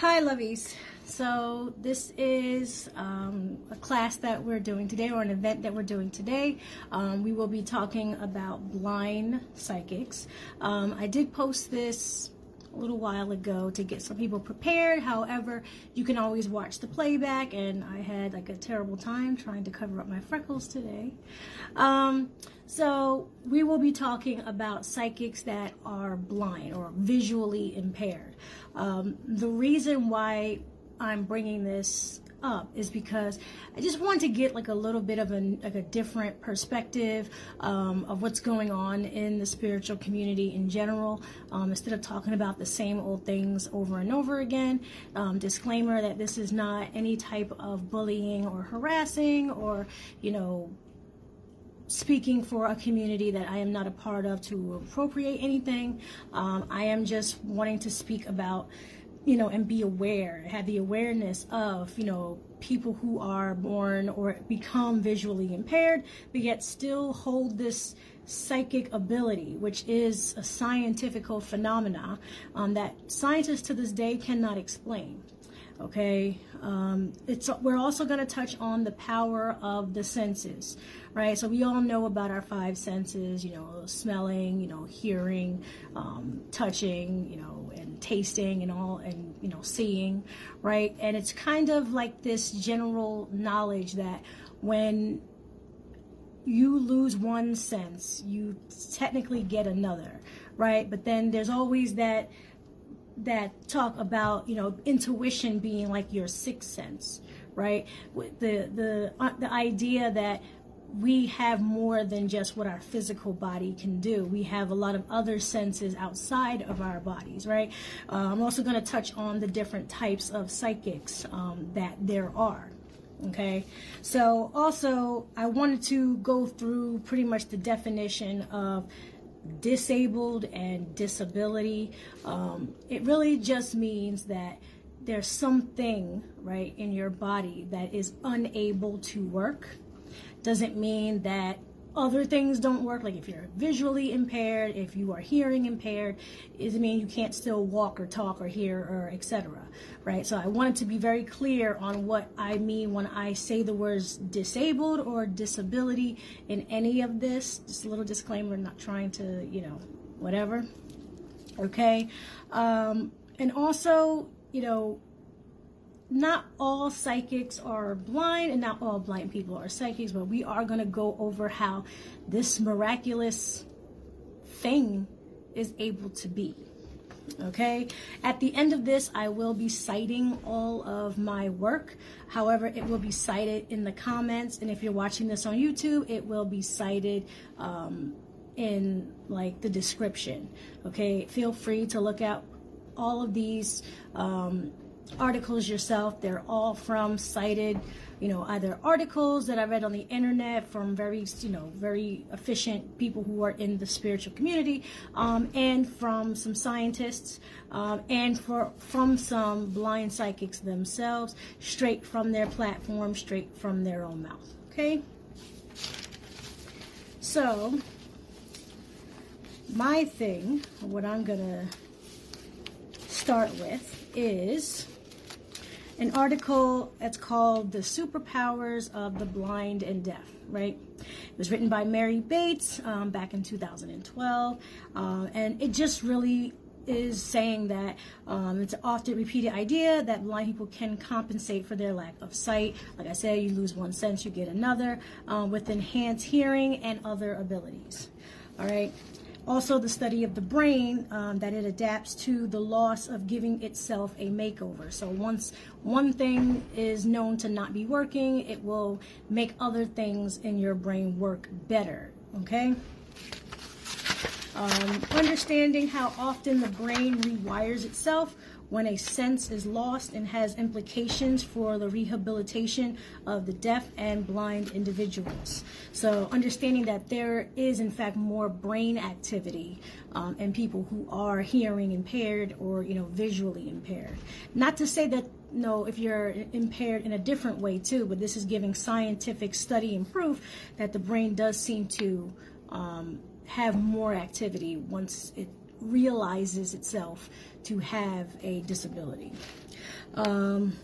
Hi, lovies. So this is um, a class that we're doing today, or an event that we're doing today. Um, we will be talking about blind psychics. Um, I did post this a little while ago to get some people prepared. However, you can always watch the playback, and I had like a terrible time trying to cover up my freckles today. So we will be talking about psychics that are blind or visually impaired. Um, the reason why I'm bringing this up is because I just want to get like a little bit of a, like a different perspective um, of what's going on in the spiritual community in general um, instead of talking about the same old things over and over again. Um, disclaimer that this is not any type of bullying or harassing or, you know, speaking for a community that I am not a part of to appropriate anything. Um, I am just wanting to speak about you know, and be aware, have the awareness of, you know, people who are born or become visually impaired, but yet still hold this psychic ability, which is a scientific phenomena um, that scientists to this day cannot explain. Okay, um, it's we're also going to touch on the power of the senses, right? So we all know about our five senses, you know, smelling, you know, hearing, um, touching, you know, and tasting, and all, and you know, seeing, right? And it's kind of like this general knowledge that when you lose one sense, you technically get another, right? But then there's always that that talk about you know intuition being like your sixth sense right With the the uh, the idea that we have more than just what our physical body can do. We have a lot of other senses outside of our bodies, right? Uh, I'm also going to touch on the different types of psychics um, that there are. Okay, so also I wanted to go through pretty much the definition of disabled and disability. Um, it really just means that there's something, right, in your body that is unable to work. Doesn't mean that other things don't work. Like if you're visually impaired if you are hearing impaired doesn't mean you can't still walk or talk or hear or etc right? So i wanted to be very clear on what i mean when i say the words disabled or disability in any of this. Just a little disclaimer not trying to you know whatever. Okay? Um, and also you know not all psychics are blind and not all blind people are psychics, but we are going to go over how this miraculous thing is able to be. Okay, at the end of this, I will be citing all of my work. However, it will be cited in the comments, and if you're watching this on YouTube, it will be cited um, in like the description. Okay, feel free to look at all of these. Um, articles yourself. They're all from cited, you know, either articles that I read on the internet from very, you know, very efficient people who are in the spiritual community, um, and from some scientists, um, and for from some blind psychics themselves, straight from their platform, straight from their own mouth. Okay. So, my thing, what I'm gonna start with is an article that's called The Superpowers of the Blind and Deaf, right? It was written by Mary Bates um, back in 2012, uh, and it just really is saying that um, it's an often repeated idea that blind people can compensate for their lack of sight. Like I said, you lose one sense, you get another um, with enhanced hearing and other abilities. All right. Also, the study of the brain um, that it adapts to the loss of giving itself a makeover. So once one thing is known to not be working, it will make other things in your brain work better. Okay. Um, understanding how often the brain rewires itself when a sense is lost and has implications for the rehabilitation of the deaf and blind individuals. So, understanding that there is, in fact, more brain activity um, in people who are hearing impaired or, you know, visually impaired. Not to say that no, if you're impaired in a different way too, but this is giving scientific study and proof that the brain does seem to um, have more activity once it realizes itself to have a disability. Um,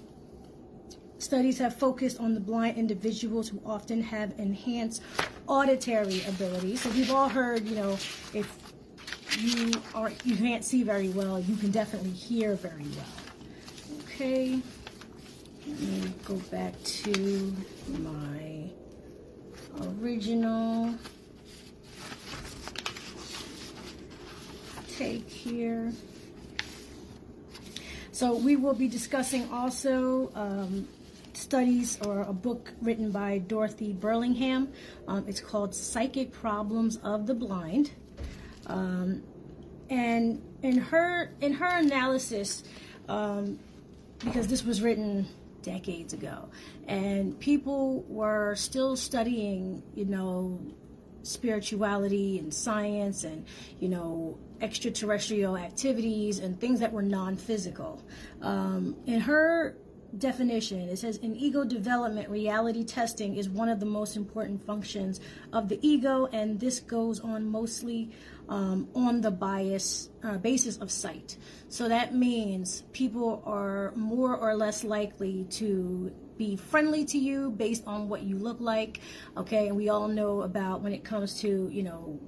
studies have focused on the blind individuals who often have enhanced auditory abilities. So we've all heard, you know, if you are you can't see very well, you can definitely hear very well. Okay. Let me go back to my original take here. So we will be discussing also um, studies or a book written by Dorothy Burlingham. Um, it's called Psychic Problems of the Blind. Um, and in her in her analysis, um, because this was written decades ago, and people were still studying, you know, spirituality and science and you know extraterrestrial activities and things that were non-physical. Um, in her definition, it says in ego development, reality testing is one of the most important functions of the ego, and this goes on mostly um, on the bias uh, basis of sight. So that means people are more or less likely to be friendly to you based on what you look like. Okay, and we all know about when it comes to you know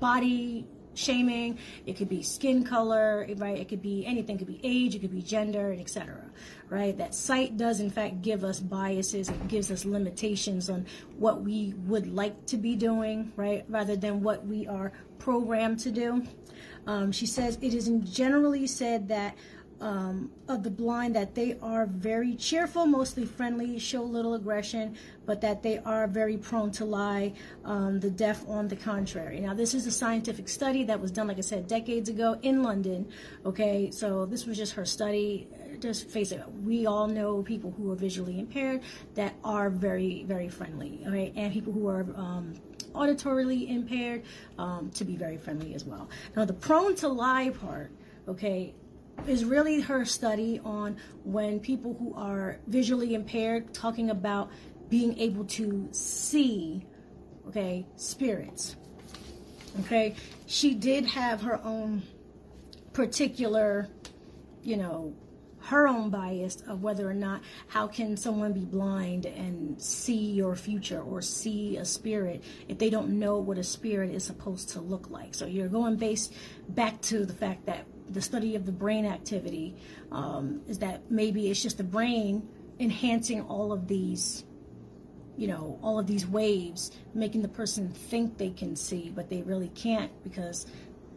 body shaming. It could be skin color right? It could be anything. It could be age. It could be gender and etc right? That sight does in fact give us biases it gives us limitations on what we would like to be doing right? Rather than what we are programmed to do. Um, she says it is generally said that um, of the blind that they are very cheerful, mostly friendly, show little aggression, but that they are very prone to lie. Um, the deaf, on the contrary. Now, this is a scientific study that was done, like I said, decades ago in London. Okay, so this was just her study. Just face it, we all know people who are visually impaired that are very, very friendly. Okay, and people who are um, auditorily impaired um, to be very friendly as well. Now, the prone to lie part, okay, is really her study on when people who are visually impaired talking about being able to see okay spirits okay? She did have her own particular you know her own bias of whether or not how can someone be blind and see your future or see a spirit if they don't know what a spirit is supposed to look like. So you're going based back to the fact that the study of the brain activity um, is that maybe it's just the brain enhancing all of these you know all of these waves making the person think they can see but they really can't because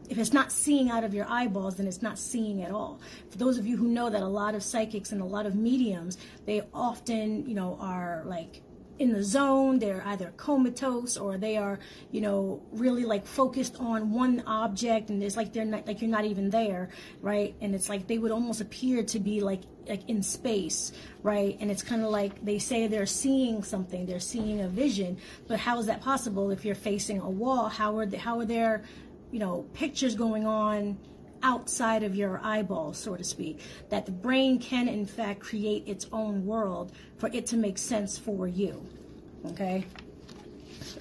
if it's not seeing out of your eyeballs then it's not seeing at all. For those of you who know that a lot of psychics and a lot of mediums they often you know are like in the zone they're either comatose or they are you know really like focused on one object and it's like they're not like you're not even there right? And it's like they would almost appear to be like like in space right? And it's kind of like they say they're seeing something they're seeing a vision but how is that possible if you're facing a wall? How are they, how are there you know pictures going on outside of your eyeball, so to speak, that the brain can in fact create its own world for it to make sense for you. Okay?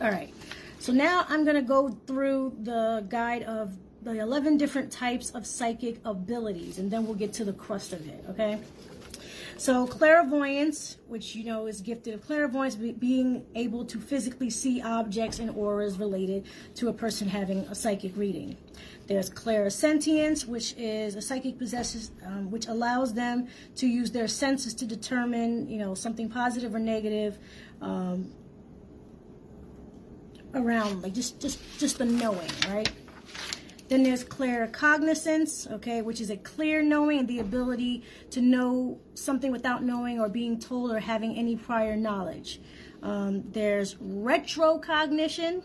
All right. So now I'm going to go through the guide of the 11 different types of psychic abilities, and then we'll get to the crust of it, okay? So clairvoyance, which you know is gifted of clairvoyance, being able to physically see objects and auras related to a person having a psychic reading. There's clairsentience, which is a psychic possesses, um, which allows them to use their senses to determine, you know, something positive or negative um, around, like just just just the knowing, right? Then there's claircognizance, okay, which is a clear knowing and the ability to know something without knowing or being told or having any prior knowledge. Um, there's retrocognition,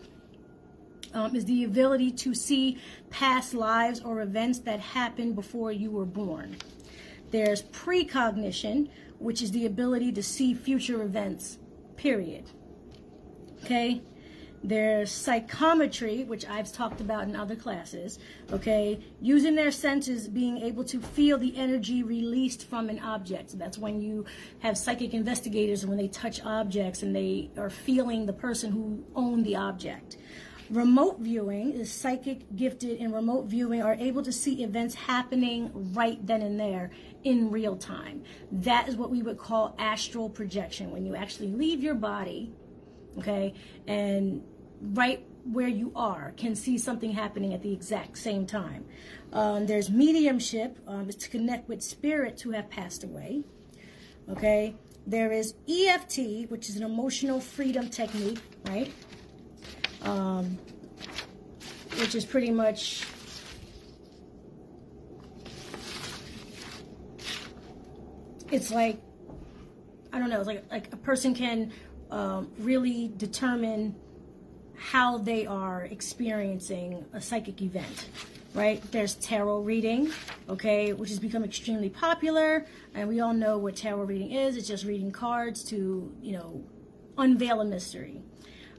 um, is the ability to see past lives or events that happened before you were born. There's precognition, which is the ability to see future events, period. Okay? There's psychometry, which I've talked about in other classes, okay? Using their senses, being able to feel the energy released from an object. So that's when you have psychic investigators when they touch objects and they are feeling the person who owned the object. Remote viewing is psychic, gifted, and remote viewing are able to see events happening right then and there in real time. That is what we would call astral projection when you actually leave your body, okay, and right where you are can see something happening at the exact same time. Um, there's mediumship, um, to connect with spirits who have passed away. Okay. There is EFT, which is an emotional freedom technique, right? Um, which is pretty much it's like I don't know, it's like like a person can um, really determine how they are experiencing a psychic event, right? There's tarot reading, okay, which has become extremely popular, and we all know what tarot reading is. It's just reading cards to, you know, unveil a mystery.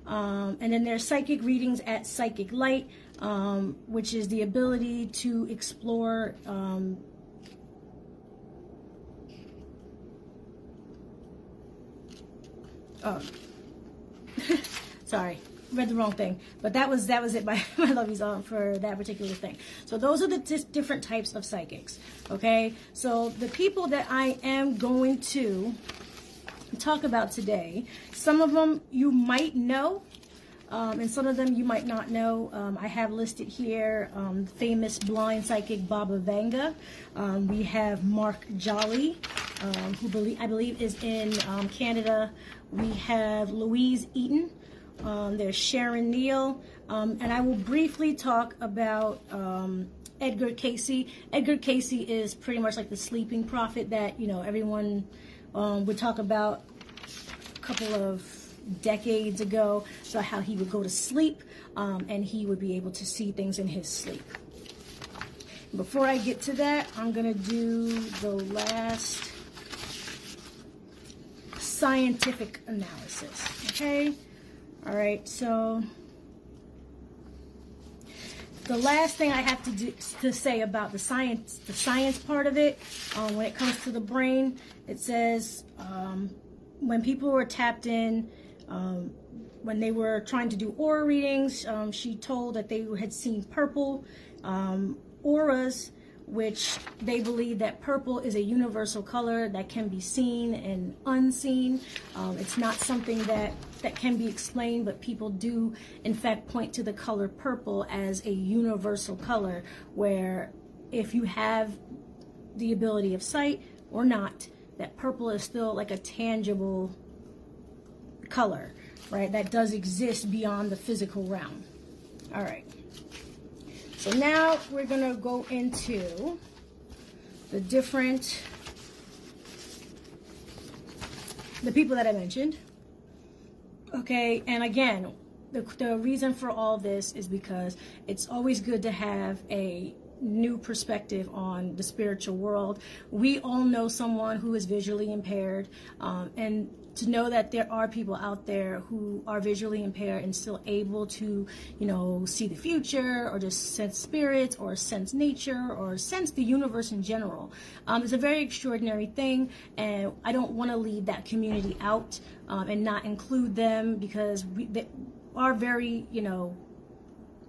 Um, and then there's psychic readings at Psychic Light, um, which is the ability to explore um, oh sorry read the wrong thing, but that was that was it by my lovies on for that particular thing. So those are the different types of psychics. Okay, so the people that I am going to talk about today, some of them you might know. Um, and some of them you might not know. Um, I have listed here um, famous blind psychic Baba Vanga. Um, we have Mark Jolly, um, who believe, I believe is in um, Canada. We have Louise Eaton, there's Sharon Neal, and I will briefly talk about Edgar Cayce. Edgar Cayce is pretty much like the sleeping prophet that you know everyone um, would talk about a couple of decades ago. So how he would go to sleep um, and he would be able to see things in his sleep. Before I get to that, I'm gonna do the last scientific analysis. Okay. All right, so the last thing I have to do to say about the science, the science part of it, um, when it comes to the brain, it says um, when people were tapped in, um, when they were trying to do aura readings, um, she told that they had seen purple um, auras which they believe that purple is a universal color that can be seen and unseen. Um, it's not something that, that can be explained, but people do, in fact, point to the color purple as a universal color where if you have the ability of sight or not, that purple is still like a tangible color, right? That does exist beyond the physical realm. All right. So now we're going to go into the different, the people that I mentioned. Okay, and again, the, the reason for all this is because it's always good to have a new perspective on the spiritual world. We all know someone who is visually impaired, um, and to know that there are people out there who are visually impaired and still able to, you know, see the future or just sense spirits or sense nature or sense the universe in general. Um, a very extraordinary thing, and I don't want to leave that community out um, and not include them because we, they are very, you know,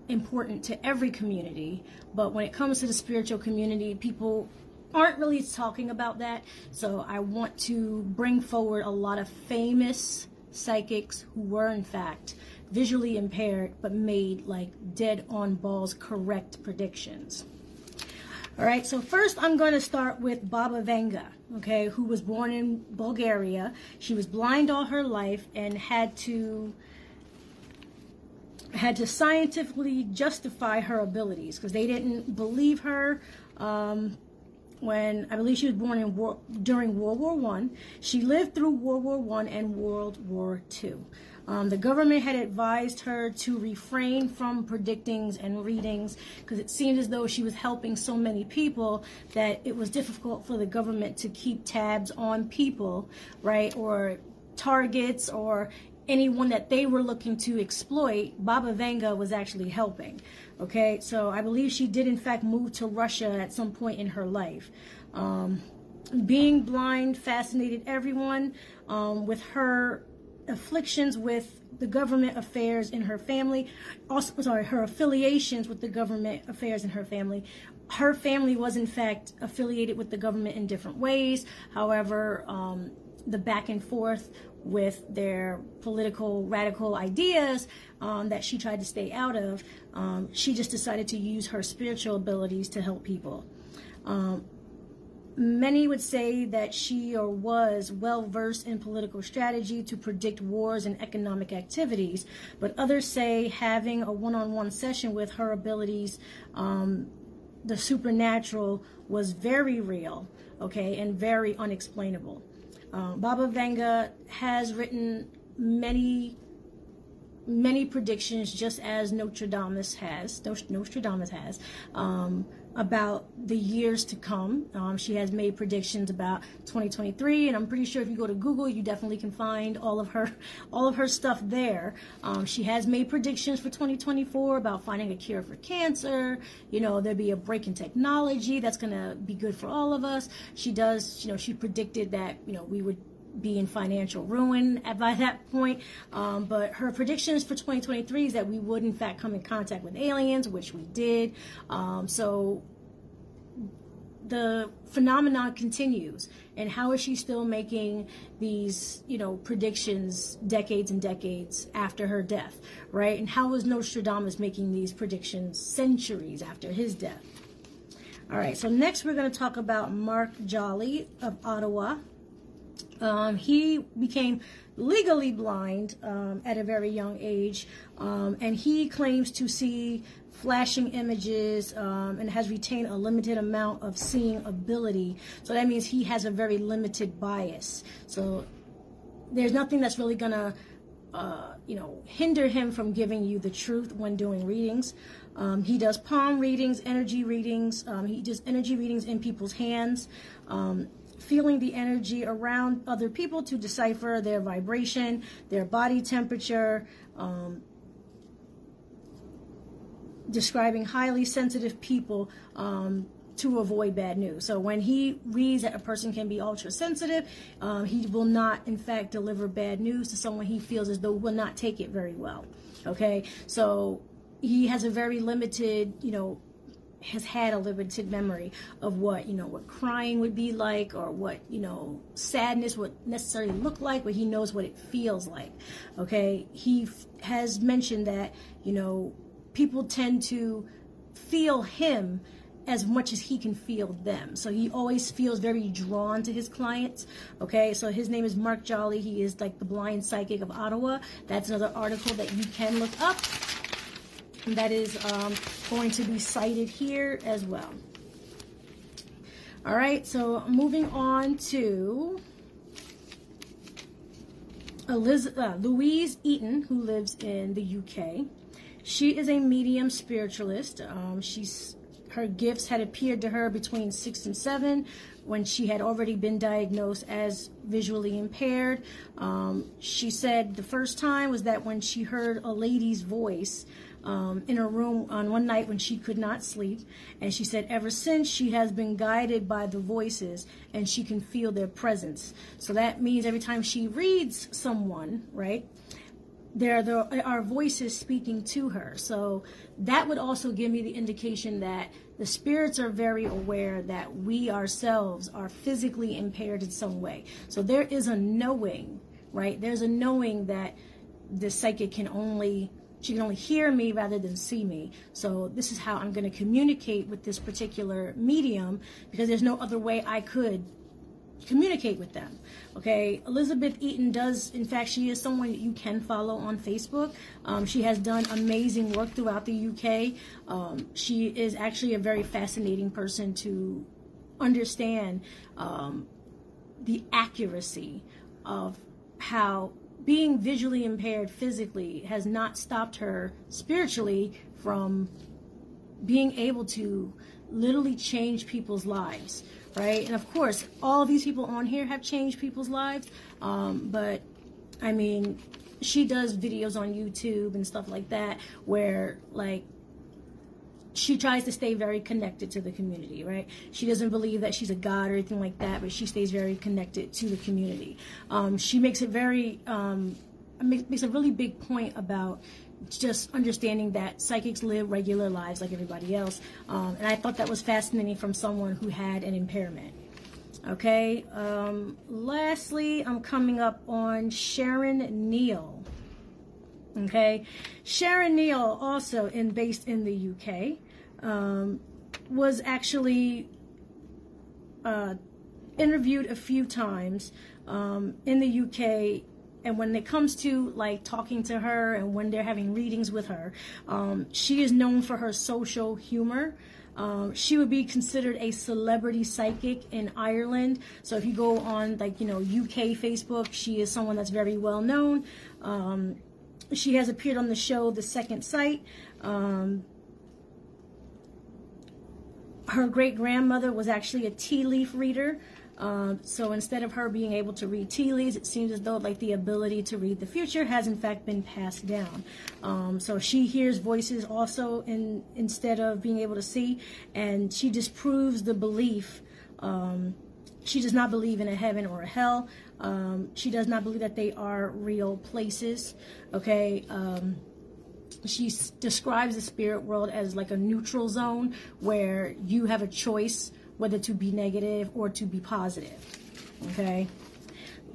important to every community. But when it comes to the spiritual community, people aren't really talking about that. So I want to bring forward a lot of famous psychics who were, in fact, visually impaired but made like dead on balls correct predictions. All right, so first I'm going to start with Baba Vanga, okay, who was born in Bulgaria. She was blind all her life and had to had to scientifically justify her abilities because they didn't believe her. Um, when I believe she was born in war, during World War One. She lived through World War One and World War Two. Um, the government had advised her to refrain from predictings and readings because it seemed as though she was helping so many people that it was difficult for the government to keep tabs on people, right, or targets or anyone that they were looking to exploit. Baba Vanga was actually helping. Okay, so I believe she did in fact move to Russia at some point in her life. Um, being blind fascinated everyone. Um, with her afflictions with the government affairs in her family. Also, sorry, her affiliations with the government affairs in her family. Her family was, in fact, affiliated with the government in different ways. However, um, the back and forth with their political radical ideas um, that she tried to stay out of, um, she just decided to use her spiritual abilities to help people. Um, many would say that she or was well versed in political strategy to predict wars and economic activities, but others say having a one on one session with her abilities, um, the supernatural, was very real, okay, and very unexplainable. Uh, Baba Vanga has written many many predictions, just as Nostradamus has. Nostradamus has. Um, about the years to come. Um, she has made predictions about 2023, and I'm pretty sure if you go to Google, you definitely can find all of her all of her stuff there. Um, she has made predictions for 2024 about finding a cure for cancer. You know, there'll be a break in technology that's going to be good for all of us. She does, you know, she predicted that you know we would be in financial ruin by that point. Um, but her predictions for 2023 is that we would, in fact, come in contact with aliens, which we did. Um, so the phenomenon continues and how is she still making these you know predictions decades and decades after her death right and how is nostradamus making these predictions centuries after his death all right so next we're going to talk about mark jolly of ottawa um, he became legally blind um, at a very young age, um, and he claims to see flashing images um, and has retained a limited amount of seeing ability. So that means he has a very limited bias. So there's nothing that's really gonna, uh, you know, hinder him from giving you the truth when doing readings. Um, he does palm readings, energy readings. Um, he does energy readings in people's hands. Um, feeling the energy around other people to decipher their vibration, their body temperature, um, describing highly sensitive people um, to avoid bad news. So when he reads that a person can be ultra sensitive, um, he will not, in fact, deliver bad news to someone he feels as though will not take it very well. Okay, so he has a very limited, you know, has had a limited memory of what you know what crying would be like or what you know sadness would necessarily look like but he knows what it feels like okay he f- has mentioned that you know people tend to feel him as much as he can feel them. So he always feels very drawn to his clients. Okay, so his name is Mark Jolly. He is like the blind psychic of Ottawa. That's another article that you can look up that is um, going to be cited here as well. All right, so moving on to Eliz- uh, Louise Eaton, who lives in the UK. She is a medium spiritualist. Um, she's her gifts had appeared to her between six and seven when she had already been diagnosed as visually impaired. Um, she said the first time was that when she heard a lady's voice um, in her room on one night when she could not sleep. And she said, ever since she has been guided by the voices and she can feel their presence. So that means every time she reads someone, right? There are voices speaking to her. So that would also give me the indication that the spirits are very aware that we ourselves are physically impaired in some way. So there is a knowing, right? There's a knowing that the psychic can only she can only hear me rather than see me. So this is how I'm going to communicate with this particular medium because there's no other way I could communicate with them. Okay, Elizabeth Eaton does, in fact, she is someone that you can follow on Facebook. Um, she has done amazing work throughout the UK. Um, she is actually a very fascinating person to understand um, the accuracy of how being visually impaired physically has not stopped her spiritually from being able to literally change people's lives, right? And of course, all these people on here have changed people's lives, um, but I mean, she does videos on YouTube and stuff like that where, like, she tries to stay very connected to the community, right? She doesn't believe that she's a god or anything like that, but she stays very connected to the community. Um, she makes it very um, makes a really big point about just understanding that psychics live regular lives like everybody else. Um, and I thought that was fascinating from someone who had an impairment. Okay. Um, lastly, I'm coming up on Sharon Neal. Okay. Sharon Neal, also in based in the UK, um, was actually uh, interviewed a few times um, in the UK and when it comes to like talking to her and when they're having readings with her um, she is known for her social humor um, she would be considered a celebrity psychic in Ireland. So if you go on like you know UK Facebook, she is someone that's very well known. Um, she has appeared on the show The Second Sight. Um, her great grandmother was actually a tea leaf reader. Um, so instead of her being able to read tea leaves, it seems as though like the ability to read the future has in fact been passed down. Um, so she hears voices also in instead of being able to see, and she disproves the belief. Um, she does not believe in a heaven or a hell. Um, she does not believe that they are real places. Okay um, she describes the spirit world as like a neutral zone where you have a choice whether to be negative or to be positive. Okay.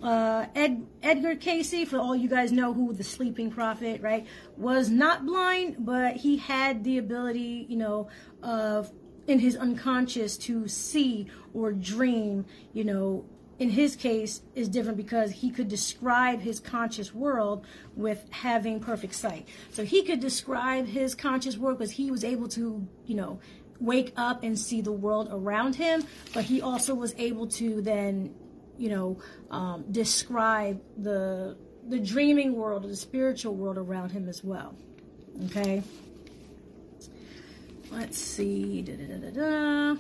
Uh, Ed, Edgar Cayce, for all you guys know who the sleeping prophet, right, was not blind, but he had the ability, you know, of in his unconscious to see or dream, you know, in his case is different because he could describe his conscious world with having perfect sight. So he could describe his conscious world because he was able to, you know, wake up and see the world around him, but he also was able to then, you know, um, describe the the dreaming world, the spiritual world around him as well. Okay. Let's see. Da, da, da,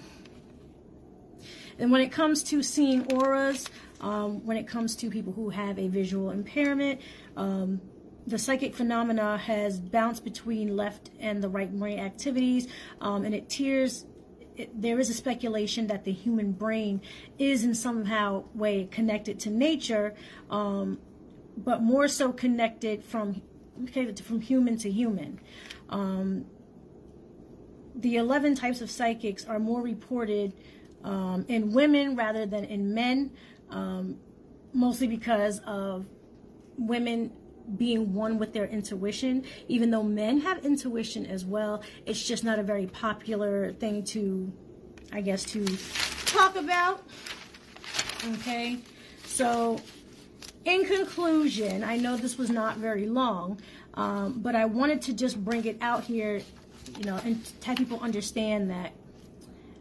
and when it comes to seeing auras, um, when it comes to people who have a visual impairment, um, the psychic phenomena has bounced between left and the right brain activities, um, and it tears. It, there is a speculation that the human brain is in somehow way connected to nature, um, but more so connected from from human to human. Um, the 11 types of psychics are more reported um, in women rather than in men, um, mostly because of women being one with their intuition, even though men have intuition as well. It's just not a very popular thing to, I guess, to talk about. Okay, so in conclusion, I know this was not very long, um, but I wanted to just bring it out here, you know, and have people understand that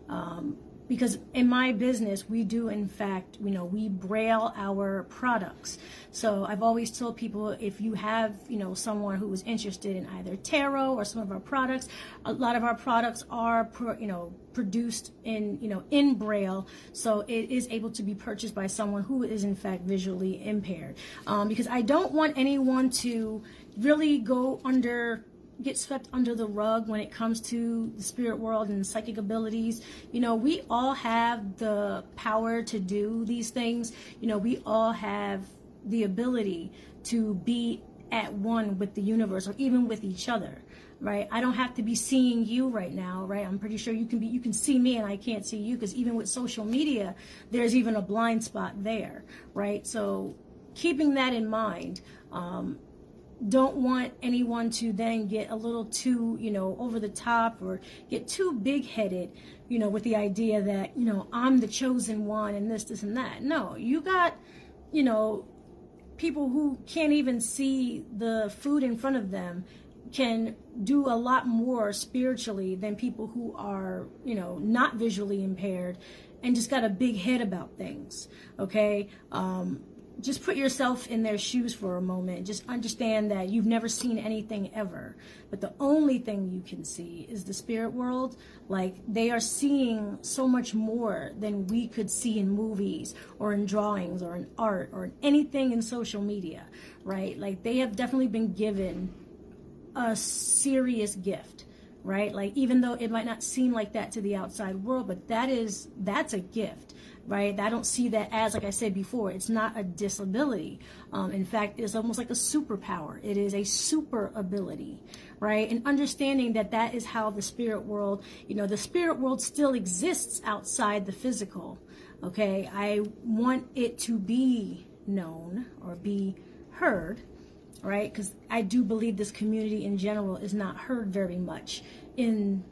um, because in my business we do in fact you know we braille our products. So i've always told people if you have you know someone who is interested in either tarot or some of our products a lot of our products are you know produced in you know in braille. So it is able to be purchased by someone who is in fact visually impaired. Um, because i don't want anyone to really go under get swept under the rug when it comes to the spirit world and psychic abilities. You know, we all have the power to do these things. You know, we all have the ability to be at one with the universe or even with each other right i don't have to be seeing you right now right i'm pretty sure you can be you can see me and i can't see you because even with social media there's even a blind spot there right so keeping that in mind um, don't want anyone to then get a little too, you know, over the top or get too big headed, you know, with the idea that, you know, I'm the chosen one and this, this, and that. No, you got, you know, people who can't even see the food in front of them can do a lot more spiritually than people who are, you know, not visually impaired and just got a big head about things. Okay. Um, just put yourself in their shoes for a moment. Just understand that you've never seen anything ever. But the only thing you can see is the spirit world. Like they are seeing so much more than we could see in movies or in drawings or in art or in anything in social media, right? Like they have definitely been given a serious gift right? Like even though it might not seem like that to the outside world, but that is that's a gift, right? I don't see that as like I said before, it's not a disability. Um, in fact, it's almost like a superpower. It is a super ability, right? And understanding that that is how the spirit world, you know, the spirit world still exists outside the physical. Okay, I want it to be known or be heard right? Because I do believe this community in general is not heard very much in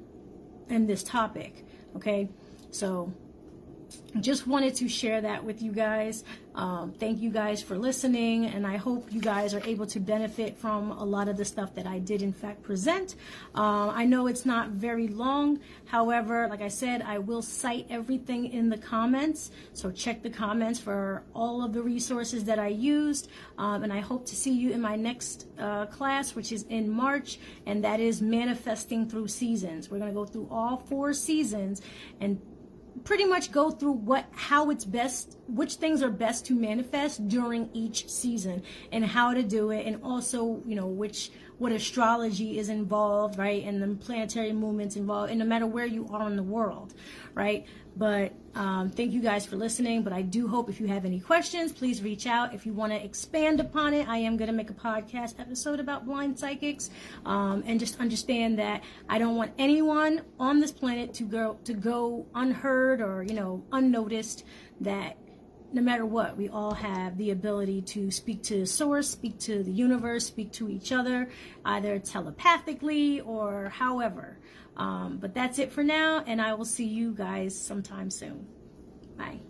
in this topic. Okay, so just wanted to share that with you guys. Um, thank you guys for listening, and I hope you guys are able to benefit from a lot of the stuff that I did, in fact, present. Um, I know it's not very long. However, like I said, I will cite everything in the comments. So check the comments for all of the resources that I used. Um, and I hope to see you in my next uh, class, which is in March, and that is manifesting through seasons. We're going to go through all four seasons and pretty much go through what how it's best which things are best to manifest during each season and how to do it and also you know which what astrology is involved right and the planetary movements involved and no matter where you are in the world right but um, thank you guys for listening. But I do hope if you have any questions, please reach out. If you want to expand upon it, I am going to make a podcast episode about blind psychics. Um, and just understand that I don't want anyone on this planet to go to go unheard or you know unnoticed. That no matter what, we all have the ability to speak to source, speak to the universe, speak to each other, either telepathically or however. Um, but that's it for now, and I will see you guys sometime soon. Bye.